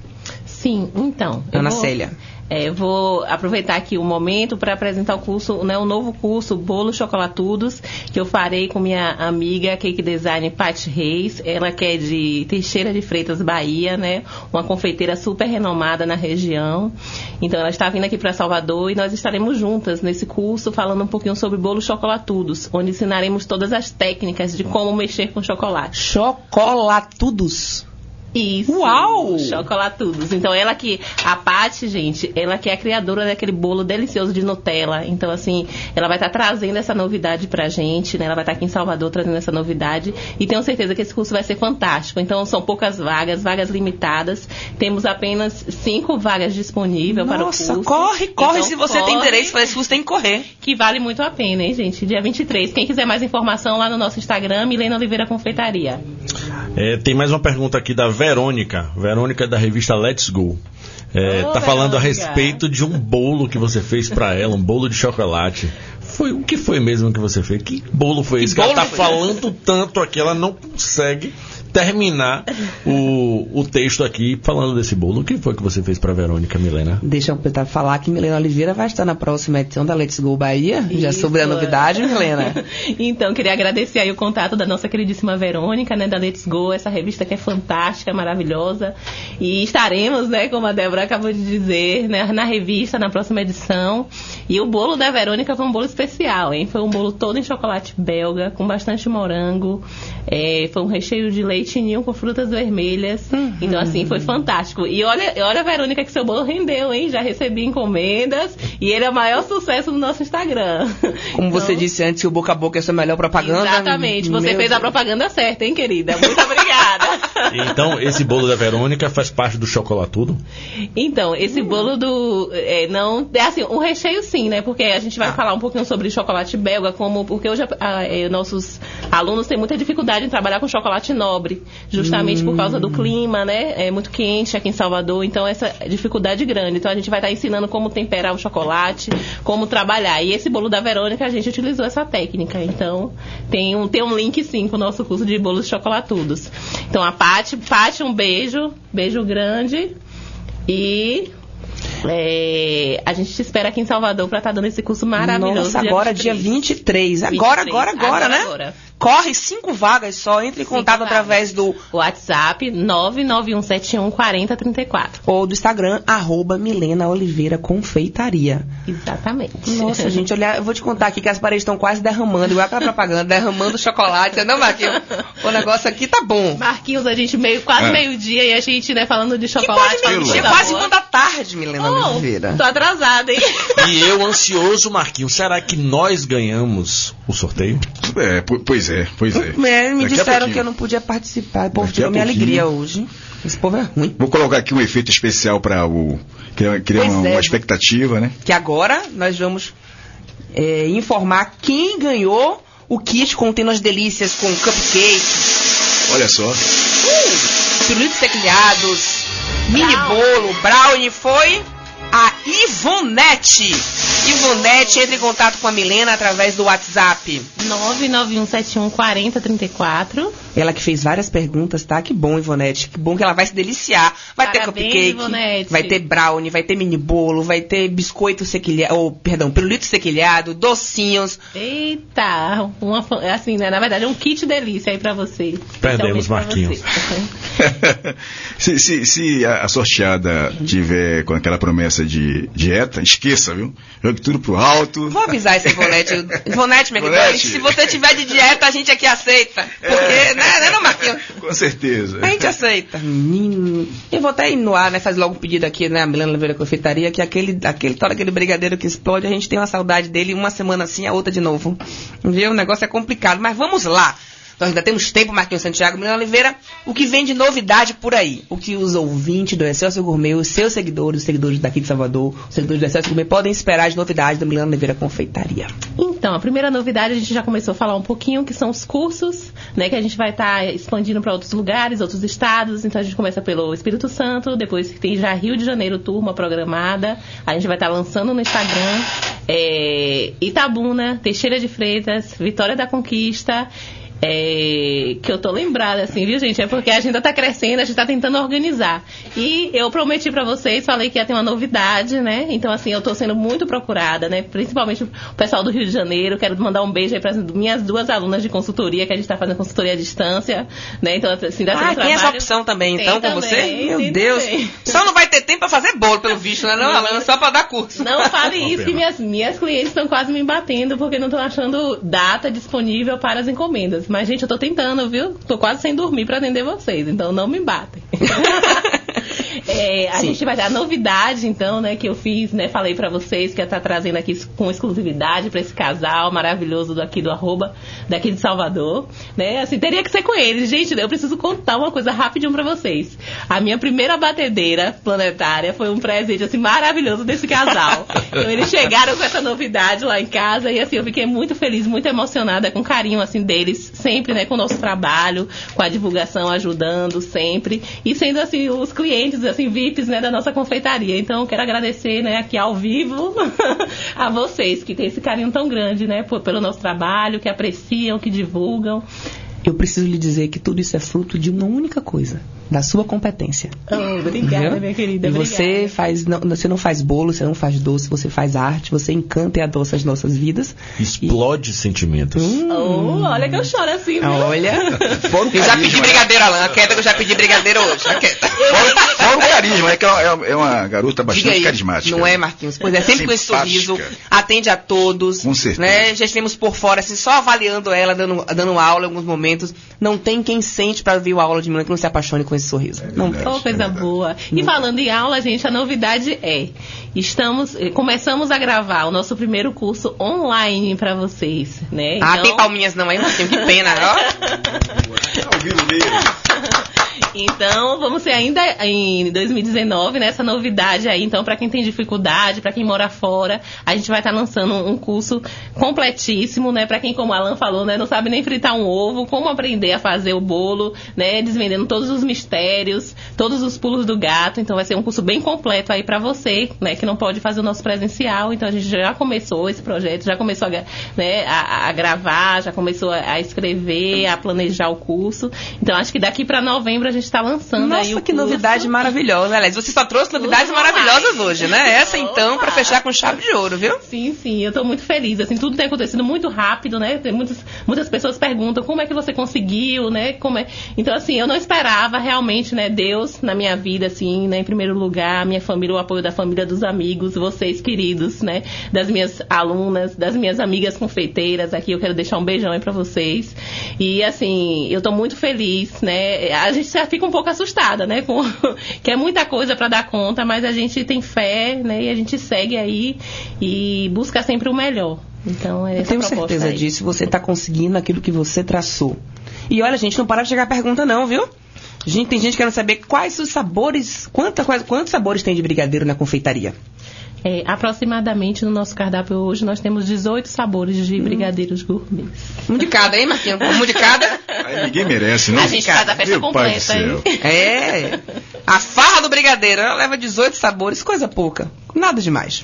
Speaker 6: Sim, então. eu
Speaker 5: Ana
Speaker 6: vou-
Speaker 5: Célia.
Speaker 6: É, vou aproveitar aqui o momento para apresentar o curso, né, o novo curso Bolo Chocolatudos, que eu farei com minha amiga Cake Design Paty Reis. Ela que é de Teixeira de Freitas, Bahia, né? Uma confeiteira super renomada na região. Então ela está vindo aqui para Salvador e nós estaremos juntas nesse curso falando um pouquinho sobre bolo chocolatudos, onde ensinaremos todas as técnicas de como mexer com chocolate.
Speaker 5: Chocolatudos.
Speaker 6: Isso.
Speaker 5: Uau!
Speaker 6: Chocolatudos. Então, ela que, a Paty, gente, ela que é a criadora daquele bolo delicioso de Nutella. Então, assim, ela vai estar trazendo essa novidade pra gente, né? Ela vai estar aqui em Salvador trazendo essa novidade. E tenho certeza que esse curso vai ser fantástico. Então, são poucas vagas, vagas limitadas. Temos apenas cinco vagas disponíveis para o
Speaker 5: Nossa,
Speaker 6: curso.
Speaker 5: corre, corre.
Speaker 6: Então,
Speaker 5: se você tem
Speaker 6: corre,
Speaker 5: interesse em fazer esse curso, tem que correr.
Speaker 6: Que vale muito a pena, hein, gente? Dia 23. Quem quiser mais informação lá no nosso Instagram, Milena Oliveira Confeitaria.
Speaker 3: É, tem mais uma pergunta aqui da Verônica. Verônica da revista Let's Go. É,
Speaker 6: Ô,
Speaker 3: tá falando a respeito de um bolo que você fez pra ela, um bolo de chocolate. Foi o que foi mesmo que você fez? Que bolo foi esse? Que ela
Speaker 5: bolo
Speaker 3: tá
Speaker 5: foi
Speaker 3: falando tanto aqui, ela não consegue terminar o, o texto aqui falando desse bolo. O que foi que você fez pra Verônica, Milena?
Speaker 5: Deixa eu tentar falar que Milena Oliveira vai estar na próxima edição da Let's Go Bahia. Já
Speaker 6: Isso.
Speaker 5: sobre a novidade, Milena.
Speaker 6: então, queria agradecer aí o contato da nossa queridíssima Verônica, né, da Let's Go, essa revista que é fantástica, maravilhosa. E estaremos, né, como a Débora acabou de dizer, né, na revista, na próxima edição. E o bolo da Verônica foi um bolo especial, hein? Foi um bolo todo em chocolate belga, com bastante morango. É, foi um recheio de leite ninho com frutas vermelhas. Uhum. Então, assim, foi fantástico. E olha, olha, Verônica, que seu bolo rendeu, hein? Já recebi encomendas e ele é o maior sucesso no nosso Instagram.
Speaker 5: Como então, você disse antes, o boca a boca é a sua melhor propaganda.
Speaker 6: Exatamente. Você fez Deus. a propaganda certa, hein, querida? Muito obrigada.
Speaker 3: então, esse bolo da Verônica faz parte do chocolatudo?
Speaker 6: Então, esse bolo do. É, não. É assim, um recheio sim, né? Porque a gente vai ah. falar um pouquinho sobre chocolate belga, como. Porque hoje a, a, é, nossos alunos têm muita dificuldade em trabalhar com chocolate nobre, justamente hum. por causa do hum. clima, né? É muito quente aqui em Salvador, então essa dificuldade grande. Então a gente vai estar ensinando como temperar o chocolate, como trabalhar. E esse bolo da Verônica, a gente utilizou essa técnica. Então, tem um, tem um link sim com o nosso curso de bolos chocolatudos. Então, a Paty, Paty, um beijo, beijo grande. E é, a gente te espera aqui em Salvador para estar tá dando esse curso maravilhoso.
Speaker 5: Nossa, agora dia 23. Agora, 23. Agora, agora, agora, agora, né? Agora. Corre cinco vagas só, entre em contato vagas. através do
Speaker 6: WhatsApp 991714034.
Speaker 5: Ou do Instagram, arroba Milena Oliveira Confeitaria.
Speaker 6: Exatamente.
Speaker 5: Nossa, gente, olha, eu vou te contar aqui que as paredes estão quase derramando, igual aquela propaganda, derramando chocolate. Não, Marquinhos, o negócio aqui tá bom.
Speaker 6: Marquinhos, a gente meio, quase é. meio-dia e a gente, né, falando de chocolate.
Speaker 5: Que pode é quase uma da tarde, Milena oh, Oliveira.
Speaker 6: Tô atrasada, hein?
Speaker 3: E eu ansioso, Marquinhos, será que nós ganhamos o sorteio?
Speaker 4: É, pois é, pois é.
Speaker 5: é me Daqui disseram que eu não podia participar. O povo tirou minha alegria hoje. Esse povo é ruim.
Speaker 4: Vou colocar aqui um efeito especial para o. Criar, criar uma, é. uma, expectativa, né?
Speaker 5: Que agora nós vamos é, informar quem ganhou o kit contendo as delícias com cupcake.
Speaker 4: Olha só.
Speaker 5: Uh, pirulitos mini bolo, brownie foi a Ivonete. Ivonete, entre em contato com a Milena através do WhatsApp.
Speaker 6: 991714034.
Speaker 5: Ela que fez várias perguntas, tá? Que bom, Ivonete. Que bom que ela vai se deliciar. Vai Parabéns, ter cupcake, Ivonete. vai ter brownie, vai ter mini bolo, vai ter biscoito sequilhado, ou, perdão, pirulito sequilhado, docinhos.
Speaker 6: Eita, uma, assim, né? Na verdade, é um kit delícia aí pra você.
Speaker 3: Perdemos, Marquinhos.
Speaker 4: se, se, se a sorteada tiver com aquela promessa de dieta, esqueça, viu? Jogue tudo pro alto.
Speaker 5: Vou avisar esse Ivonete. Ivonete, meu querido, se você tiver de dieta, a gente aqui aceita. Porque, é. né, né, não, Marquinhos?
Speaker 4: Com certeza.
Speaker 5: A gente aceita. Menino. Eu vou até ir no ar, né, fazer logo um pedido aqui, né, a Milena Oliveira Confeitaria, que aquele, aquele, todo aquele brigadeiro que explode, a gente tem uma saudade dele uma semana assim, a outra de novo. Viu? O negócio é complicado. Mas vamos lá. Nós ainda temos tempo, Marquinhos Santiago, Milena Oliveira, o que vem de novidade por aí? O que os ouvintes do Excelsior Gourmet, os seus seguidores, os seguidores daqui de Salvador, os seguidores do Excelsior Gourmet, podem esperar de novidade da Milena Oliveira Confeitaria?
Speaker 6: Então, a primeira novidade a gente já começou a falar um pouquinho, que são os cursos, né, que a gente vai estar tá expandindo para outros lugares, outros estados. Então, a gente começa pelo Espírito Santo, depois tem já Rio de Janeiro turma programada. A gente vai estar tá lançando no Instagram é, Itabuna, Teixeira de Freitas, Vitória da Conquista é, que eu tô lembrada, assim, viu, gente? É porque a agenda tá crescendo, a gente tá tentando organizar. E eu prometi para vocês, falei que ia ter uma novidade, né? Então, assim, eu tô sendo muito procurada, né? Principalmente o pessoal do Rio de Janeiro. Quero mandar um beijo aí para minhas duas alunas de consultoria, que a gente tá fazendo consultoria à distância, né? Então, assim,
Speaker 5: dá ah, tem essa opção também, tem então, também, com você? Meu Deus. Também. Só não vai ter tempo para fazer bolo, pelo visto, né? Não, Alana? Só para dar curso.
Speaker 6: Não fale isso, que minhas, minhas clientes estão quase me batendo, porque não estão achando data disponível para as encomendas. Mas, gente, eu tô tentando, viu? Tô quase sem dormir para atender vocês, então não me batem. É, a Sim. gente vai dar novidade, então, né, que eu fiz, né, falei para vocês que ia estar tá trazendo aqui com exclusividade para esse casal maravilhoso do aqui do arroba, daqui de Salvador, né? Assim, teria que ser com eles. Gente, eu preciso contar uma coisa rapidinho para vocês. A minha primeira batedeira planetária foi um presente assim maravilhoso desse casal. então eles chegaram com essa novidade lá em casa e assim, eu fiquei muito feliz, muito emocionada com o carinho assim deles, sempre, né, com o nosso trabalho, com a divulgação ajudando sempre e sendo assim os clientes assim VIPs, né, da nossa confeitaria. Então, quero agradecer, né, aqui ao vivo a vocês que têm esse carinho tão grande, né, pelo nosso trabalho, que apreciam, que divulgam.
Speaker 5: Eu preciso lhe dizer que tudo isso é fruto de uma única coisa: da sua competência.
Speaker 6: Oh, obrigada, minha querida.
Speaker 5: E
Speaker 6: obrigada.
Speaker 5: você faz, não, você não faz bolo, você não faz doce, você faz arte, você encanta e adoça as nossas vidas.
Speaker 3: Explode sentimentos.
Speaker 6: Oh, olha que eu choro assim, viu?
Speaker 5: Olha,
Speaker 4: Fora o
Speaker 5: eu já pedi
Speaker 4: né?
Speaker 5: brigadeiro, Alan. Quieta que eu já pedi brigadeiro hoje. já quieta.
Speaker 4: Fora, fora o carisma, é que é uma, é uma garota bastante
Speaker 5: aí,
Speaker 4: carismática.
Speaker 5: não é, Marquinhos? Pois é, sempre com esse
Speaker 4: Simpática.
Speaker 5: sorriso, atende a todos.
Speaker 4: Com certeza.
Speaker 5: Né? Já estivemos por fora, assim, só avaliando ela, dando, dando aula em alguns momentos. Não tem quem sente para ver a aula de menina que não se apaixone com esse sorriso. não tem.
Speaker 6: Oh, coisa boa. E falando em aula, gente, a novidade é, estamos, eh, começamos a gravar o nosso primeiro curso online para vocês, né?
Speaker 5: Ah,
Speaker 6: Então-
Speaker 5: tem palminhas não, hein, Marquinhos? Que pena, ó.
Speaker 6: Então, vamos ser ainda em 2019, né? Essa novidade aí, então, para quem tem dificuldade, para quem mora fora, a gente vai estar lançando um curso completíssimo, né? Para quem, como o Alan falou, né, não sabe nem fritar um ovo, como aprender a fazer o bolo, né? Desvendando todos os mistérios, todos os pulos do gato. Então, vai ser um curso bem completo aí para você, né? Que não pode fazer o nosso presencial. Então, a gente já começou esse projeto, já começou a, né, a, a gravar, já começou a, a escrever, a planejar o curso. Então, acho que daqui para novembro a gente está lançando aí
Speaker 5: Nossa,
Speaker 6: o
Speaker 5: que
Speaker 6: curso.
Speaker 5: novidade maravilhosa. Aliás, você só trouxe novidades maravilhosas
Speaker 6: mais.
Speaker 5: hoje, né? Essa, então, para fechar com chave de ouro, viu?
Speaker 6: Sim, sim, eu tô muito feliz. Assim, tudo tem acontecido muito rápido, né? Tem muitas, muitas pessoas perguntam como é que você conseguiu, né? Como é... Então, assim, eu não esperava realmente, né? Deus na minha vida, assim, né? Em primeiro lugar, minha família, o apoio da família, dos amigos, vocês queridos, né? Das minhas alunas, das minhas amigas confeiteiras aqui. Eu quero deixar um beijão aí pra vocês. E, assim, eu tô muito feliz, né? A gente já fica um pouco assustada, né? Com... que é muita coisa pra dar conta, mas a gente tem fé, né? E a gente segue aí e busca sempre o melhor. Então, é
Speaker 5: Eu tenho certeza
Speaker 6: aí.
Speaker 5: disso. Você está conseguindo aquilo que você traçou. E olha, gente, não para de chegar pergunta, não, viu? Gente, tem gente querendo saber quais os sabores, quanta, quais- quantos sabores tem de brigadeiro na confeitaria.
Speaker 6: É, aproximadamente no nosso cardápio hoje nós temos 18 sabores
Speaker 5: Hum.
Speaker 6: de brigadeiros gourmets.
Speaker 5: Um de cada, hein, Marquinhos? Um de cada.
Speaker 4: Aí ninguém merece, não?
Speaker 6: A gente faz a festa
Speaker 4: Meu
Speaker 6: completa, hein?
Speaker 5: É. A farra do brigadeiro, ela leva 18 sabores, coisa pouca. Nada demais.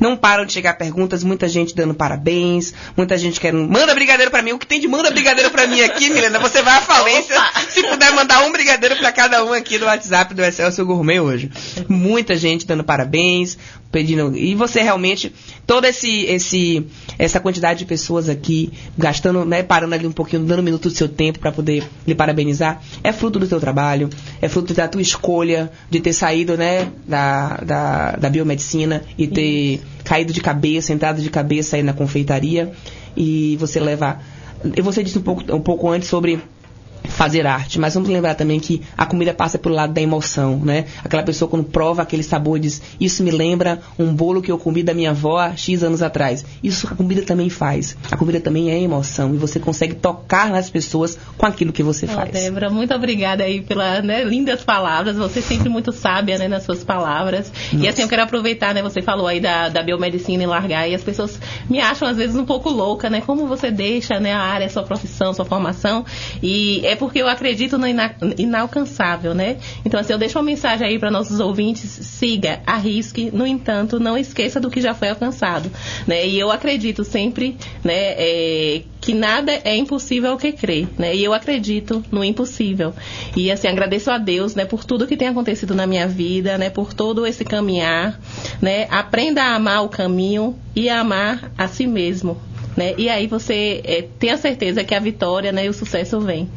Speaker 5: Não param de chegar perguntas, muita gente dando parabéns, muita gente querendo. Manda brigadeiro pra mim. O que tem de manda brigadeiro pra mim aqui, Milena? Você vai à falência se puder mandar um brigadeiro pra cada um aqui do WhatsApp do Excelsior Gourmet hoje. Muita gente dando parabéns, pedindo. E você realmente, toda esse, esse, essa quantidade de pessoas aqui, gastando, né, parando ali um pouquinho, dando um minuto do seu tempo para poder lhe parabenizar, é fruto do seu trabalho, é fruto da tua escolha de ter saído, né, da, da, da biomedicina e ter caído de cabeça, entrado de cabeça aí na confeitaria. E você leva. E você disse um pouco, um pouco antes sobre fazer arte, mas vamos lembrar também que a comida passa pelo lado da emoção, né? Aquela pessoa quando prova aquele sabor diz, isso me lembra um bolo que eu comi da minha avó há X anos atrás. Isso a comida também faz. A comida também é emoção e você consegue tocar nas pessoas com aquilo que você faz.
Speaker 6: Débora, muito obrigada aí pelas né, lindas palavras. Você é sempre muito sábia né, nas suas palavras. E assim, eu quero aproveitar, né? Você falou aí da, da biomedicina e largar, e as pessoas me acham às vezes um pouco louca, né? Como você deixa né, a área, a sua profissão, sua formação. E é porque eu acredito no ina- inalcançável, né? Então, assim, eu deixo uma mensagem aí para nossos ouvintes: siga, arrisque, no entanto, não esqueça do que já foi alcançado. Né? E eu acredito sempre, né? é, que nada é impossível ao que crer, né? E eu acredito no impossível. E assim, agradeço a Deus, né, por tudo que tem acontecido na minha vida, né, por todo esse caminhar, né? Aprenda a amar o caminho e a amar a si mesmo, né? E aí você é, tenha certeza que a vitória, né, e o sucesso vem.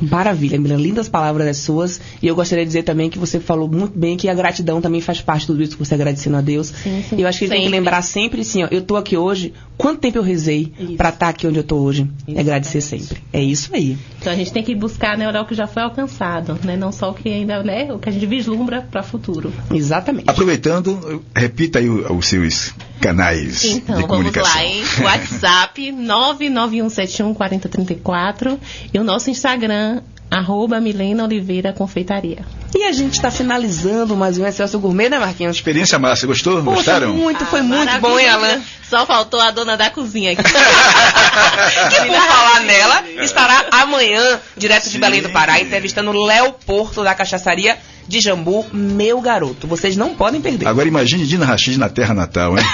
Speaker 5: Maravilha, Milena. Lindas palavras as suas. E eu gostaria de dizer também que você falou muito bem que a gratidão também faz parte de tudo isso que você agradecendo a Deus.
Speaker 6: Sim, sim.
Speaker 5: E eu acho que a gente tem que
Speaker 6: Sempre.
Speaker 5: lembrar sempre assim, ó, eu tô aqui hoje, quanto tempo eu rezei pra estar aqui onde eu tô hoje?
Speaker 6: Isso,
Speaker 5: é agradecer sempre. É isso aí.
Speaker 6: Então a gente tem que buscar, né, o que já foi alcançado, né? Não só o que ainda, né, o que a gente vislumbra para o futuro.
Speaker 5: Exatamente.
Speaker 4: Aproveitando, repita aí o- os seus canais
Speaker 6: Então,
Speaker 4: de
Speaker 6: vamos
Speaker 4: comunicação.
Speaker 6: lá, hein? WhatsApp 991714034 e o nosso Instagram, arroba Milena Oliveira Confeitaria.
Speaker 5: E a gente está finalizando mais um Excelso Gourmet, né, Marquinhos?
Speaker 4: Experiência massa, gostou?
Speaker 5: Poxa,
Speaker 4: Gostaram?
Speaker 5: muito, foi
Speaker 6: Ah,
Speaker 5: muito bom, hein. Alan?
Speaker 6: Só faltou a dona da cozinha aqui.
Speaker 5: que por falar nela, estará amanhã, direto de
Speaker 4: Sim.
Speaker 5: Belém do Pará, entrevistando Léo Porto da Cachaçaria de Jambu, meu garoto. Vocês não podem perder.
Speaker 4: Agora imagine Dina Rachid na terra natal, hein?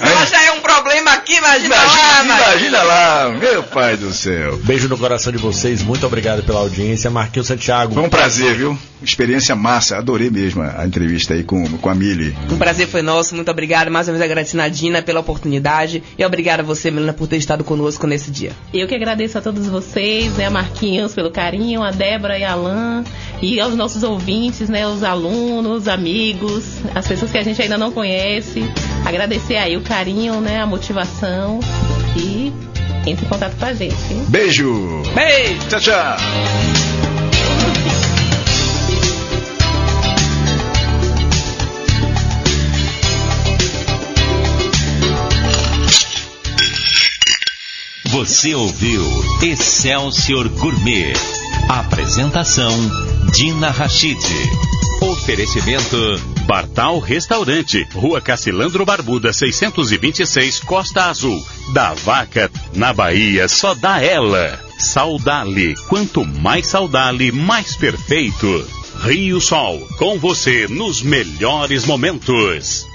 Speaker 5: Ela já é problema aqui, imagina,
Speaker 4: Imagina,
Speaker 5: lá, Maria.
Speaker 4: imagina lá, meu pai do céu.
Speaker 3: Beijo no coração de vocês, muito obrigado pela audiência. Marquinhos Santiago.
Speaker 4: Foi um prazer, viu? Experiência massa, adorei mesmo a entrevista aí com, com a Mili.
Speaker 5: Um prazer foi nosso, muito obrigado. Mais uma vez agradecendo a Dina pela oportunidade e obrigado a você, Melina, por ter estado conosco nesse dia.
Speaker 6: Eu que agradeço a todos vocês, né, a Marquinhos pelo carinho, a Débora e a Alan, e aos nossos ouvintes, né, os alunos, amigos, as pessoas que a gente ainda não conhece. Agradecer aí o carinho, né, a motivação e entre em contato com a gente. hein?
Speaker 4: Beijo!
Speaker 5: Beijo!
Speaker 4: Tchau, tchau!
Speaker 1: Você ouviu Excelsior Gourmet. Apresentação Dina Rachid. Oferecimento
Speaker 2: Bartal Restaurante, Rua Cacilandro Barbuda, 626, Costa Azul. Da Vaca, na Bahia, só dá ela. Saudale, quanto mais saudale, mais perfeito. Rio Sol, com você nos melhores momentos.